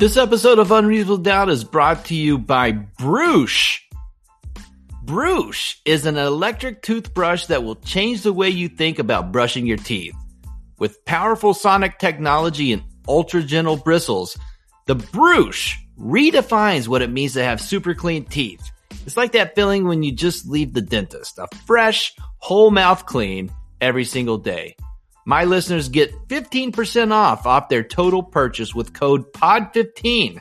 This episode of Unreasonable Doubt is brought to you by Bruush. Bruush is an electric toothbrush that will change the way you think about brushing your teeth. With powerful sonic technology and ultra gentle bristles, the Bruush redefines what it means to have super clean teeth. It's like that feeling when you just leave the dentist, a fresh, whole mouth clean every single day. My listeners get 15% off off their total purchase with code POD15.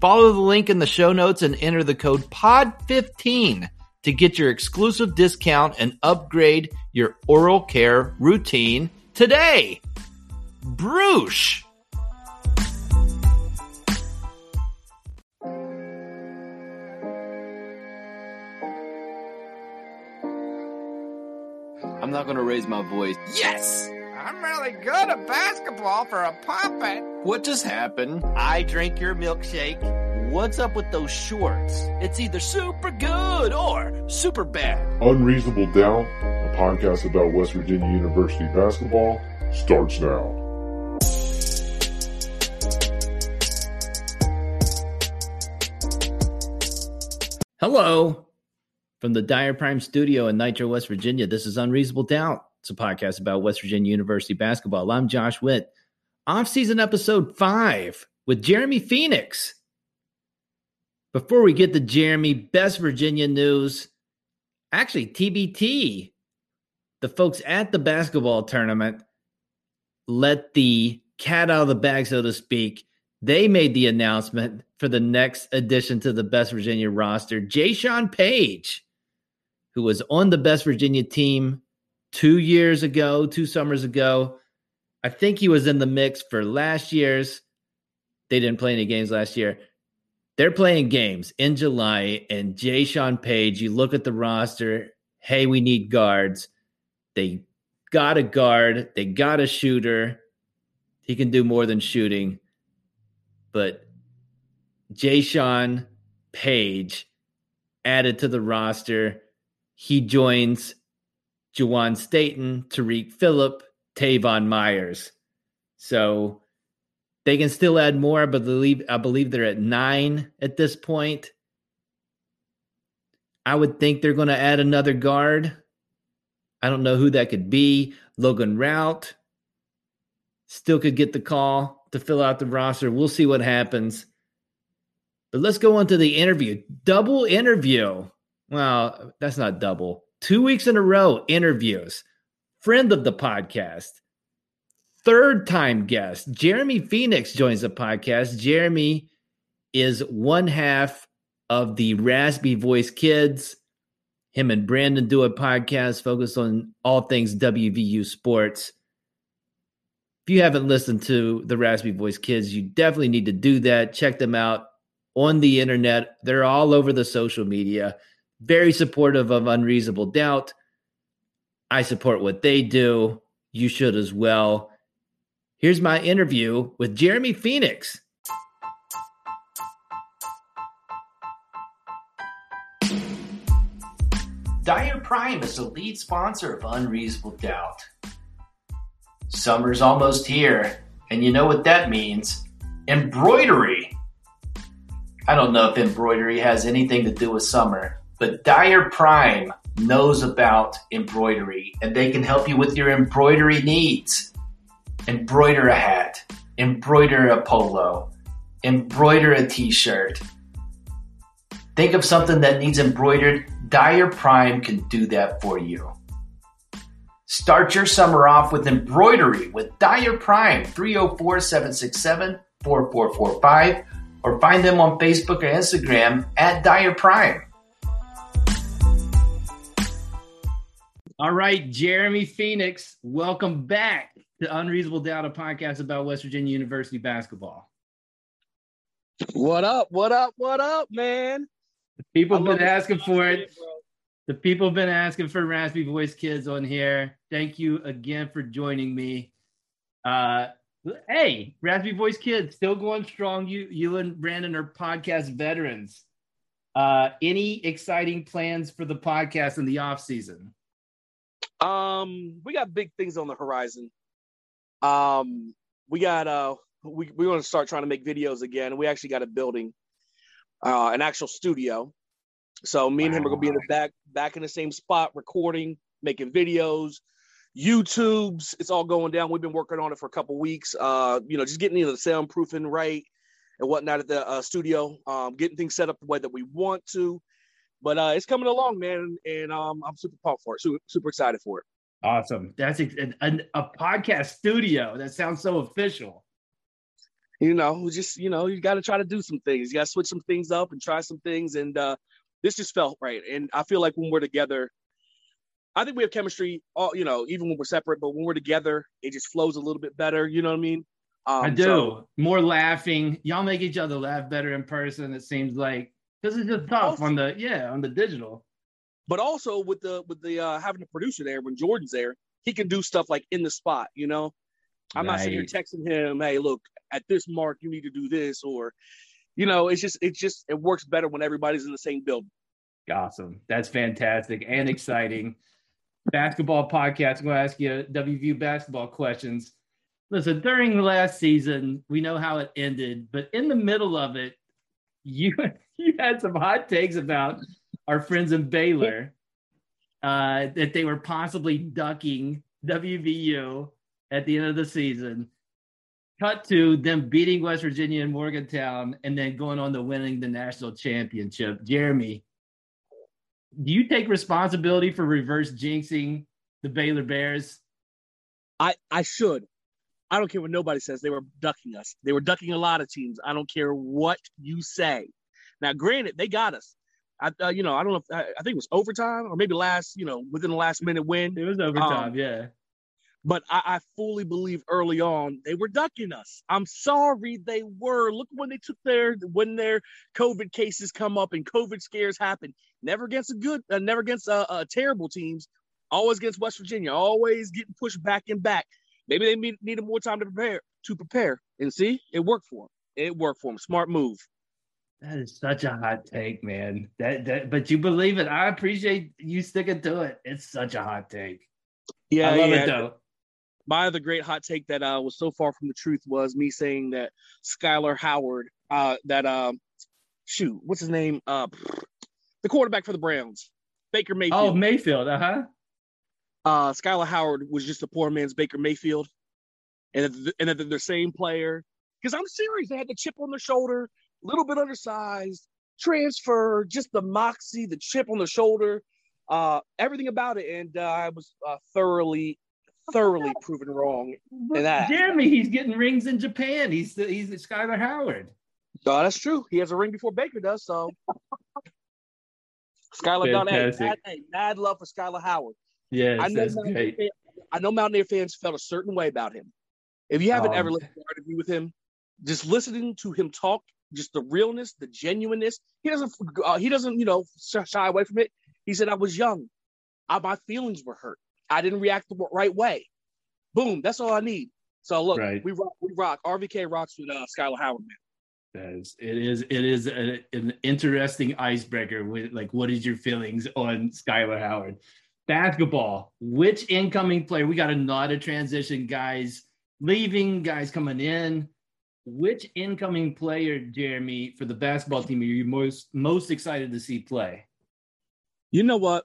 Follow the link in the show notes and enter the code POD15 to get your exclusive discount and upgrade your oral care routine today. Bruush. I'm not going to raise my voice. Yes! I'm really good at basketball for a puppet. What just happened? I drank your milkshake. What's up with those shorts? It's either super good or super bad. Unreasonable Doubt, a podcast about West Virginia University basketball, starts now. Hello. From the Dire Prime studio in Nitro, West Virginia, this is Unreasonable Doubt. It's a podcast about West Virginia University basketball. I'm Josh Witt. Off-season episode five with Jeremy Phoenix. Before we get to Jeremy, best Virginia news. Actually, TBT, the folks at the basketball tournament let the cat out of the bag, so to speak. They made the announcement for the next addition to the Best Virginia roster, Jay Paige who was on the Best Virginia team two years ago, two summers ago. I think he was in the mix for last year's. They didn't play any games last year. They're playing games in July, and Jaysean Paige, you look at the roster, hey, we need guards. They got a guard, they got a shooter. He can do more than shooting. But Jay Paige added to the roster he joins Juwan Staten, Tarik Phillip, Teyvon Myers. So they can still add more, but believe, I believe they're at nine at this point. I would think they're going to add another guard. I don't know who that could be. Logan Routt still could get the call to fill out the roster. We'll see what happens. But let's go on to the interview. Double interview well, that's not double. Two weeks in a row, interviews. Friend of the podcast, third time guest, Jeremy Phoenix joins the podcast. Jeremy is one half of the Raspy Voice Kids. Him and Brandon do a podcast focused on all things WVU sports. If you haven't listened to the Raspy Voice Kids, you definitely need to do that. Check them out on the internet. They're all over the social media very supportive of Unreasonable Doubt. I support what they do. You should as well. Here's my interview with Jeremy Phoenix. Dire Prime is the lead sponsor of Unreasonable Doubt. Summer's almost here, and you know what that means embroidery. I don't know if embroidery has anything to do with summer, but Dyer Prime knows about embroidery and they can help you with your embroidery needs. Embroider a hat, embroider a polo, embroider a t shirt. Think of something that needs embroidered. Dyer Prime can do that for you. Start your summer off with embroidery with Dyer Prime 304 767 4445 or find them on Facebook or Instagram at Dyer Prime. All right, Jeremy Phoenix, welcome back to Unreasonable Doubt, a podcast about West Virginia University basketball. What up? What up? What up, man? The people have been asking for it. The people have been asking for Raspy Voice Kids on here. Thank you again for joining me. Uh, hey, Raspy Voice Kids, still going strong. You, you and Brandon are podcast veterans. Uh, any exciting plans for the podcast in the off season? Um, we got big things on the horizon. Um, we got uh we we want to start trying to make videos again. We actually got a building, uh, an actual studio. So me and him are gonna be in the back back in the same spot, recording, making videos, YouTube's. It's all going down. We've been working on it for a couple weeks. Uh, you know, just getting the soundproofing right and whatnot at the uh, studio, um, getting things set up the way that we want to. But uh, it's coming along, man, and um, I'm super pumped for it. Super, super excited for it. Awesome. That's a, a, a podcast studio. That sounds so official. You know, just you know, you got to try to do some things. You got to switch some things up and try some things. And uh, this just felt right. And I feel like when we're together, I think we have chemistry. All you know, even when we're separate, but when we're together, it just flows a little bit better. You know what I mean? Um, I do. So, More laughing. Y'all make each other laugh better in person. It seems like because it's just tough also, on the yeah on the digital. But also with the with the uh, having a producer there when Jordan's there, he can do stuff like in the spot. You know, I'm right. not sitting here texting him, "Hey, look, at this mark you need to do this," or you know, it's just it just it works better when everybody's in the same building. Awesome. That's fantastic and exciting. basketball podcast. I'm going to ask you WVU basketball questions. Listen, during the last season, we know how it ended, but in the middle of it, you you had some hot takes about our friends in Baylor uh, that they were possibly ducking WVU at the end of the season. Cut to them beating West Virginia and Morgantown, and then going on to winning the national championship. Jeremy, do you take responsibility for reverse jinxing the Baylor Bears? I I should. I don't care what nobody says. They were ducking us. They were ducking a lot of teams. I don't care what you say. Now, granted, they got us. I, uh, you know, I don't know. If, I, I, think it was overtime or maybe last, you know, within the last minute win. It was overtime, um, yeah. But I, I, fully believe early on they were ducking us. I'm sorry they were. Look when they took their when their COVID cases come up and COVID scares happen. Never against a good, uh, never against uh, uh, terrible teams. Always against West Virginia. Always getting pushed back and back. Maybe they need, needed more time to prepare. To prepare and see, it worked for them. It worked for them. Smart move. That is such a hot take, man. That that, but you believe it. I appreciate you sticking to it. It's such a hot take. Yeah, I love yeah. it though. My other great hot take that uh, was so far from the truth was me saying that Skyler Howard, uh, that um, shoot, what's his name? Uh, the quarterback for the Browns, Baker Mayfield. Oh, Mayfield. Uh-huh. Uh Skyler Howard was just a poor man's Baker Mayfield, and and they're the same player. Because I'm serious, they had the chip on their shoulder little bit undersized, transfer, just the moxie, the chip on the shoulder, uh, everything about it. And uh, I was uh, thoroughly, thoroughly proven wrong in that. Jeremy, he's getting rings in Japan. He's the, he's the Skyler Howard. Oh, that's true. He has a ring before Baker does. So Skyler done hey, mad, hey, mad love for Skyler Howard. Yeah, I know that's great. Fans, I know Mountaineer fans felt a certain way about him. If you haven't um, ever listened to an interview with him, just listening to him talk just the realness, the genuineness. He doesn't uh, he doesn't you know shy away from it. He said, "I was young, I, my feelings were hurt. I didn't react the right way. Boom, that's all I need." So look, right. we rock. We rock. RVK rocks with uh, Skyler Howard, man. That is, it is, it is a, an interesting icebreaker. With like, what is your feelings on Skyler Howard? Basketball. Which incoming player? We got a lot of transition guys leaving, guys coming in which incoming player, Jeremy, for the basketball team are you most most excited to see play? You know what?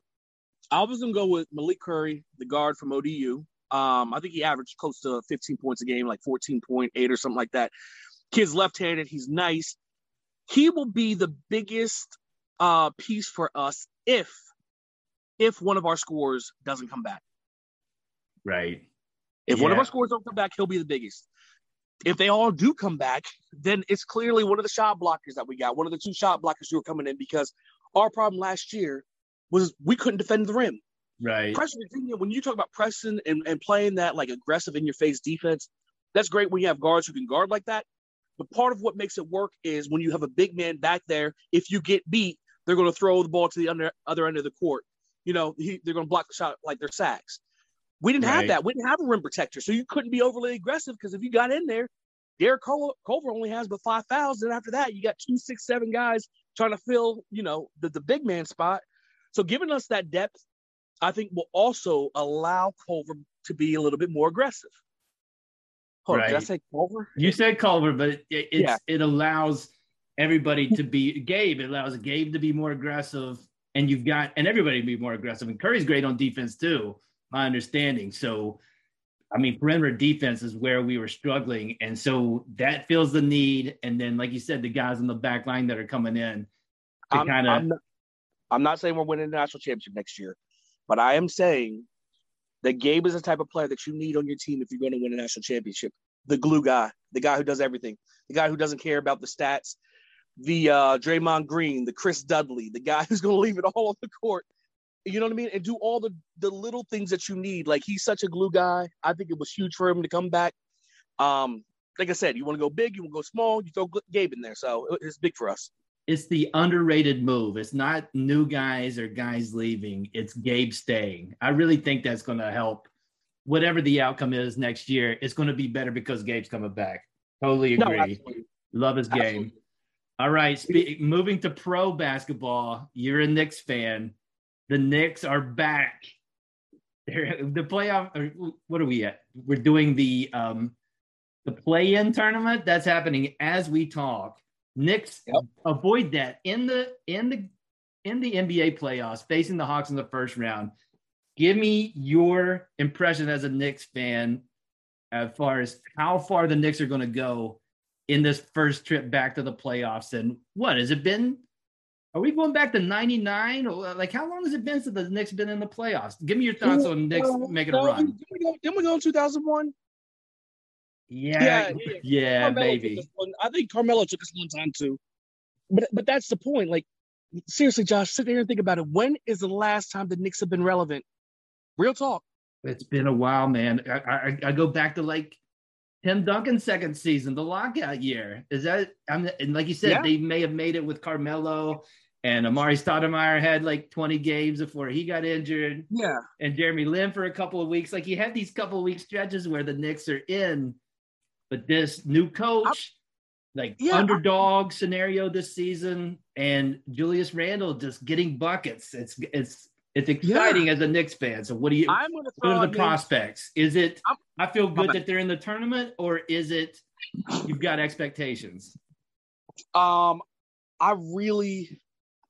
I was gonna go with Malik Curry, the guard from ODU. Um, I think he averaged close to 15 points a game, like 14.8 or something like that. Kid's left-handed. He's nice. He will be the biggest uh, piece for us if if one of our scores doesn't come back. Right. If yeah. one of our scores don't come back, he'll be the biggest if they all do come back, then it's clearly one of the shot blockers that we got, one of the two shot blockers who are coming in because our problem last year was we couldn't defend the rim. Right. Pressure Virginia, when you talk about pressing and, and playing that like aggressive in your face defense, that's great when you have guards who can guard like that. But part of what makes it work is when you have a big man back there, if you get beat, they're going to throw the ball to the under, other end of the court. You know, he, they're going to block the shot like they're sacks. We didn't right. have that. We didn't have a rim protector, so you couldn't be overly aggressive because if you got in there, Derek Culver only has but five fouls. And after that, you got two, six, seven guys trying to fill, you know, the, the big man spot. So giving us that depth, I think will also allow Culver to be a little bit more aggressive. Hold on, did I say Culver? You said Culver, but it, Yeah. it allows everybody to be Gabe. It allows Gabe to be more aggressive, and you've got and everybody to be more aggressive. And Curry's great on defense too, my understanding. So, I mean, perimeter defense is where we were struggling, and so that fills the need. And then, like you said, the guys on the back line that are coming in to I'm, kind I'm of not, I'm not saying we're winning the national championship next year, but I am saying that Gabe is the type of player that you need on your team if you're going to win a national championship. The glue guy, the guy who does everything, the guy who doesn't care about the stats, the uh, Draymond Green, the Chris Dudley, the guy who's going to leave it all on the court. You know what I mean? And do all the the little things that you need. Like he's such a glue guy. I think it was huge for him to come back. Um, like I said, you want to go big, you want to go small, you throw Gabe in there. So it's big for us. it's the underrated move. It's not new guys or guys leaving. It's Gabe staying. I really think that's going to help. Whatever the outcome is next year, it's going to be better because Gabe's coming back. Totally agree. absolutely. Love his game. Absolutely. All right. Spe- moving to pro basketball, you're a Knicks fan. The Knicks are back. They're, the playoff. Or what are we at? We're doing the um, the play-in tournament. That's happening as we talk. Knicks Yep. avoid that in the in the in the NBA playoffs, facing the Hawks in the first round. Give me your impression as a Knicks fan as far as how far the Knicks are going to go in this first trip back to the playoffs. And what has it been? Are we going back to 99? Like how long has it been since the Knicks been in the playoffs? Give me your thoughts on Knicks Uh, making a run. Didn't we go, didn't we go in 2001? Yeah, Yeah, yeah, baby. I think Carmelo took us one time too. But but that's the point. Like seriously, Josh, sit there and think about it. When is the last time the Knicks have been relevant? Real talk. It's been a while, man. I, I, I go back to like Tim Duncan's second season, the lockout year. Is that? I'm, and like you said, Yeah. they may have made it with Carmelo and Amar'e Stoudemire had like 20 games before he got injured, Yeah. and Jeremy Lin for a couple of weeks. Like you had these couple of week stretches where the Knicks are in, but this new coach, like Yeah, I- underdog scenario this season, and Julius Randle just getting buckets. It's it's it's exciting as a Knicks fan. So what do you? I'm gonna what are the prospects? Is it I'm- I feel good that they're in the tournament, or is it you've got expectations? Um, I really,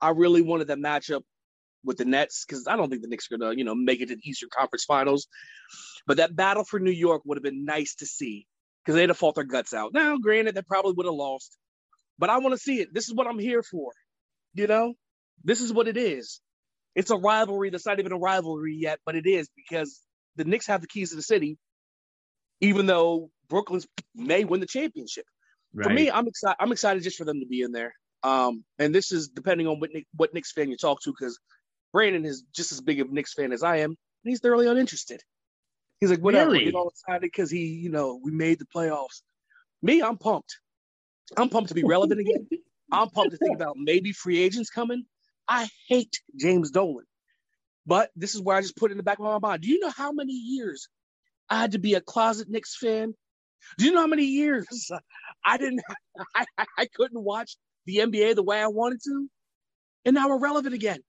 I really wanted that matchup with the Nets because I don't think the Knicks are gonna, you know, make it to the Eastern Conference Finals. But that battle for New York would have been nice to see because they'd have fought their guts out. Now, granted, they probably would have lost, but I want to see it. This is what I'm here for. You know, this is what it is. It's a rivalry that's not even a rivalry yet, but it is because the Knicks have the keys to the city, even though Brooklyn's may win the championship Right. for me, I'm excited. I'm excited just for them to be in there. Um, and this is depending on what Nick, what Knicks fan you talk to, because Brandon is just as big of a Knicks fan as I am, and he's thoroughly uninterested. He's like, whatever. Really? Get all excited because he, you know, we made the playoffs. Me, I'm pumped. I'm pumped to be relevant again. I'm pumped to think about maybe free agents coming. I hate James Dolan, but this is where I just put it in the back of my mind. Do you know how many years I had to be a closet Knicks fan? Do you know how many years I didn't, I, I couldn't watch the NBA the way I wanted to? And now we're relevant again.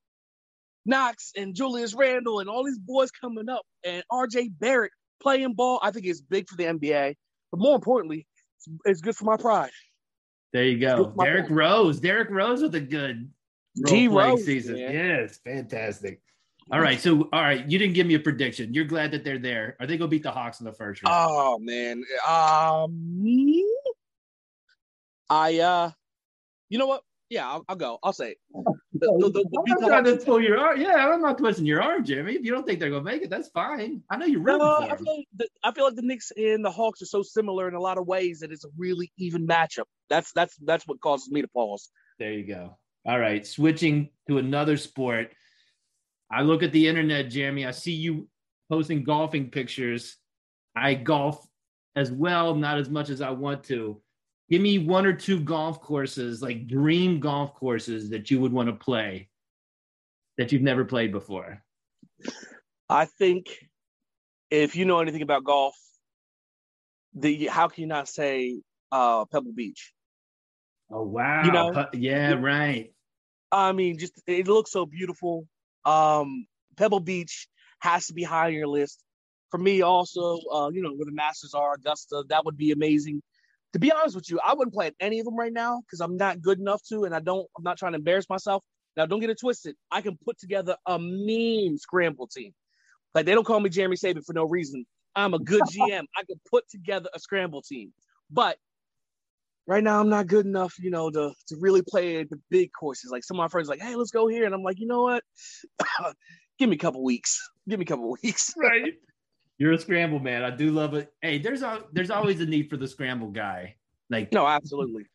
Knox and Julius Randle and all these boys coming up and RJ Barrett playing ball. I think it's big for the NBA, but more importantly, it's, it's good for my pride. There you go. Good for my Derrick point. Rose. Derrick Rose with a good D role-playing Rose, season. man. Yes, fantastic. All right, so all right, you didn't give me a prediction. You're glad that they're there. Are they gonna beat the Hawks in the first round? Oh man, um, I uh, you know what? Yeah, I'll, I'll go. I'll say. The- the- the- I'm not trying to pull your arm. Yeah, I'm not twisting your arm, Jeremy. If you don't think they're gonna make it, that's fine. I know you're rooting uh, No, for I feel, like the, I feel like the Knicks and the Hawks are so similar in a lot of ways that it's a really even matchup. That's that's that's what causes me to pause. There you go. All right, switching to another sport. I look at the internet, Jeremy. I see you posting golfing pictures. I golf as well, not as much as I want to. Give me one or two golf courses, like dream golf courses that you would want to play that you've never played before. I think if you know anything about golf, the how can you not say uh, Pebble Beach? Oh wow! You know- yeah, right. I mean, just it looks so beautiful. Um, Pebble Beach has to be high on your list. for me, also, uh, you know, where the Masters are, Augusta, that would be amazing. To be honest with you, I wouldn't play at any of them right now because I'm not good enough to, and I don't. I'm not trying to embarrass myself. Now, don't get it twisted. I can put together a mean scramble team. Like they don't call me Jeremy Saban for no reason. I'm a good GM. I can put together a scramble team, but right now I'm not good enough, you know, to to really play the big courses. Like some of my friends, like, hey, let's go here, and I'm like, you know what? Give me a couple weeks. Give me a couple weeks. Right. You're a scramble man. I do love it. Hey, there's a, there's always a need for the scramble guy. Like no, absolutely.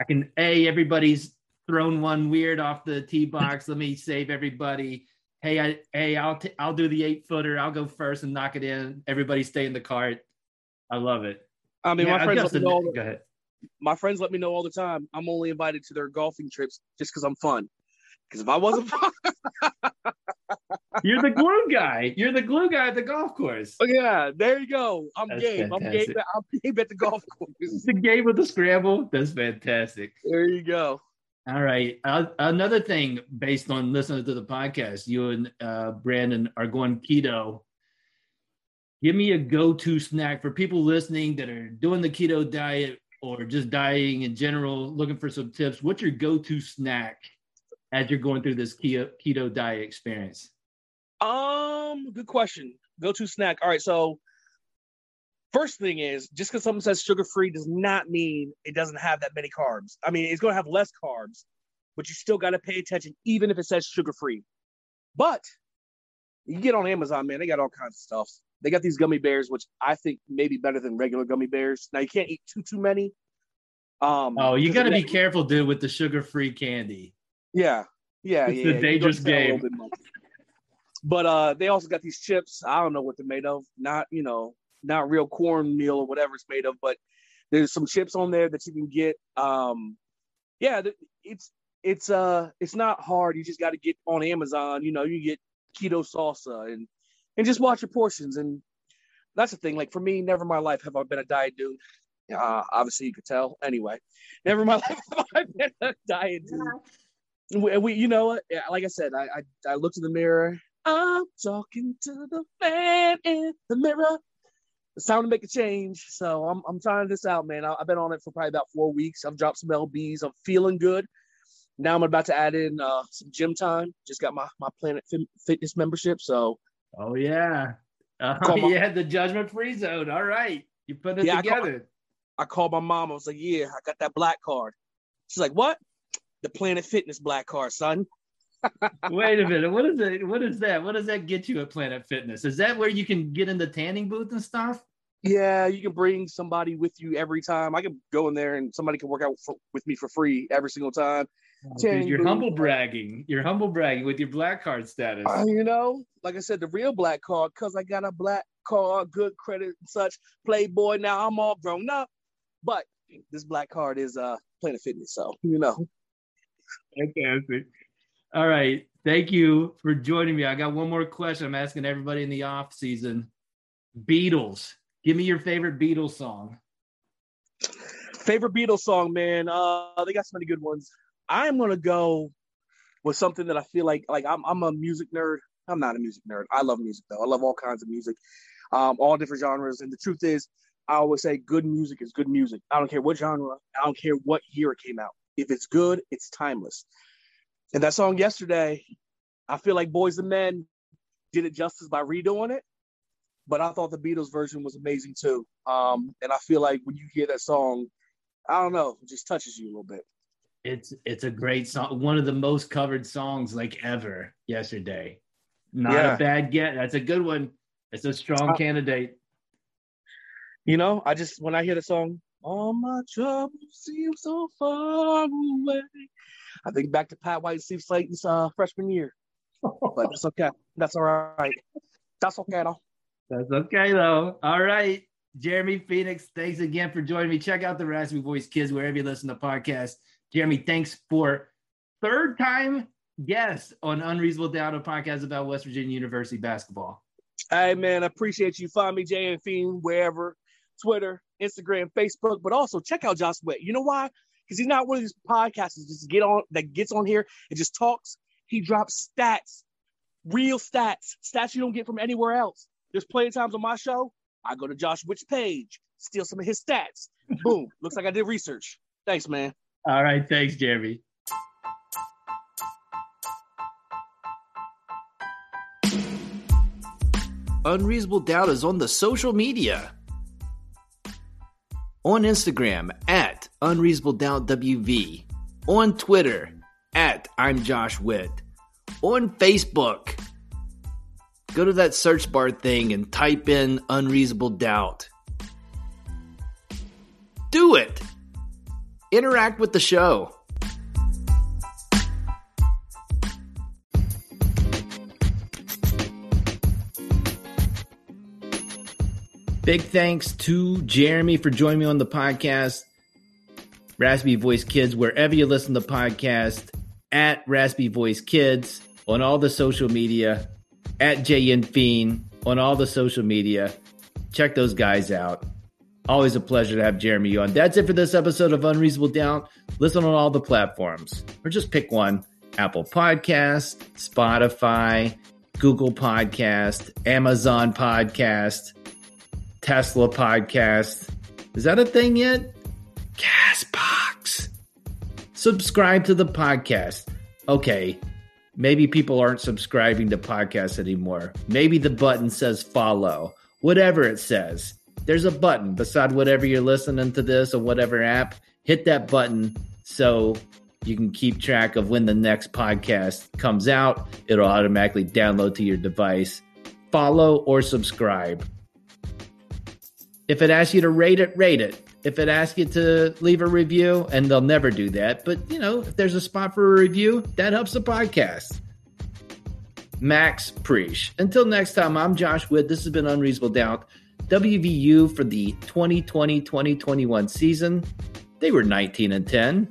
I can a everybody's thrown one weird off the tee box. Let me save everybody. Hey, I hey, I'll t- I'll do the eight footer. I'll go first and knock it in. Everybody stay in the cart. I love it. I mean, Yeah, my friends let me know all the, go ahead. my friends let me know all the time. I'm only invited to their golfing trips just because I'm fun. Because if I wasn't fun, You're the glue guy. You're the glue guy at the golf course. oh, yeah, there you go. I'm That's game. I'm game. I'm game at the golf course. The game with the scramble. That's fantastic. There you go. All right. Uh, another thing, based on listening to the podcast, you and uh, Brandon are going keto. Give me a go-to snack for people listening that are doing the keto diet or just dieting in general, looking for some tips. What's your go-to snack as you're going through this keto, keto diet experience? Um, good question. Go to snack. All right, so first thing is just because something says sugar free does not mean it doesn't have that many carbs. I mean, it's going to have less carbs, but you still got to pay attention, even if it says sugar free. But you get on Amazon, man, they got all kinds of stuff. They got these gummy bears, which I think may be better than regular gummy bears. Now you can't eat too too many. Um, Oh, you got to be careful, dude, with the sugar-free candy. Yeah, yeah, It's yeah. a you dangerous a game. But uh, they also got these chips. I don't know what they're made of. Not you know, not real cornmeal or whatever it's made of. But there's some chips on there that you can get. Um, yeah, it's it's uh it's not hard. You just got to get on Amazon. You know, you get keto salsa and and just watch your portions. And that's the thing. Like for me, never in my life have I been a diet dude. Uh, obviously, you could tell. Anyway, never in my life have I been a diet dude. We, we, you know like I said, I, I I looked in the mirror. I'm talking to the man in the mirror. It's time to make a change. So I'm I'm trying this out, man. I, I've been on it for probably about four weeks. I've dropped some lbs. I'm feeling good. Now I'm about to add in uh, some gym time. Just got my my Planet Fit- Fitness membership. So Oh yeah. On. you had the judgment free zone. All right. You put it Yeah, I call- together. I called my mom. I was like, "Yeah, I got that black card." She's like, "What?" The Planet Fitness black card, son. Wait a minute. What is it? What is that? What does that get you at Planet Fitness? Is that where you can get in the tanning booth and stuff? Yeah, you can bring somebody with you every time. I can go in there and somebody can work out for, with me for free every single time. Dude, you're booth. humble bragging. You're humble bragging with your black card status. Uh, you know, like I said, the real black card, because I got a black card, good credit and such. Playboy, now I'm all grown up. But this black card is uh Planet Fitness, so you know. Fantastic. All right. Thank you for joining me. I got one more question I'm asking everybody in the off season. Beatles. Give me your favorite Beatles song. Favorite Beatles song, man. Uh, they got so many good ones. I'm gonna go with something that I feel like like I'm I'm a music nerd. I'm not a music nerd. I love music though. I love all kinds of music, um, all different genres. And the truth is, I always say good music is good music. I don't care what genre. I don't care what year it came out. If it's good, it's timeless. And that song yesterday, I feel like Boyz II Men did it justice by redoing it. But I thought the Beatles version was amazing too. Um, and I feel like when you hear that song, I don't know, it just touches you a little bit. It's it's a great song. One of the most covered songs like ever yesterday. Not Yeah. a bad get. That's a good one. It's a strong Uh, candidate. You know, I just when I hear the song, all my troubles seem so far away. I think back to Pat White, and Steve Slaton's uh, freshman year. But that's okay. That's all right. That's okay though. That's okay though. All right. Jeremy Phoenix, thanks again for joining me. Check out the Raspy Voice Kids wherever you listen to podcasts. Jeremy, thanks for third time guest on Unreasonable Doubt, a podcast about West Virginia University basketball. Hey man, I appreciate you. Find me Jay and Fiend wherever, Twitter, Instagram, Facebook, but also check out Josh Witt. You know why? Because he's not one of these podcasters just get on that gets on here and just talks. He drops stats, real stats, stats you don't get from anywhere else. there's plenty of times on my show. I go to Josh Witt's page, steal some of his stats. Boom. Looks like I did research. Thanks, man. All right. Thanks, Jeremy. Unreasonable Doubt is on the social media. On Instagram at Unreasonable Doubt WV. On Twitter at I'm Josh Witt. On Facebook. Go to that search bar thing and type in Unreasonable Doubt. Do it. Interact with the show. Big thanks to Jeremy for joining me on the podcast. Raspy Voice Kids, wherever you listen to podcasts, at Raspy Voice Kids on all the social media, at JN Fiend on all the social media. Check those guys out. Always a pleasure to have Jeremy on. That's it for this episode of Unreasonable Doubt. Listen on all the platforms, or just pick one Apple Podcast, Spotify, Google Podcast, Amazon Podcast, Tesla Podcast. Is that a thing yet? Castbox. Subscribe to the podcast. Okay, maybe people aren't subscribing to podcasts anymore. Maybe the button says follow, whatever it says there's a button beside whatever you're listening to this or whatever app. Hit that button so you can keep track of when the next podcast comes out. It'll automatically download to your device. Follow or subscribe. If it asks you to rate it, rate it. If it asks you to leave a review, and they'll never do that, but you know, if there's a spot for a review, that helps the podcast. Max Preach. Until next time, I'm Josh Witt. This has been Unreasonable Doubt. WVU for the 2020 2021 season. They were 19 and 10.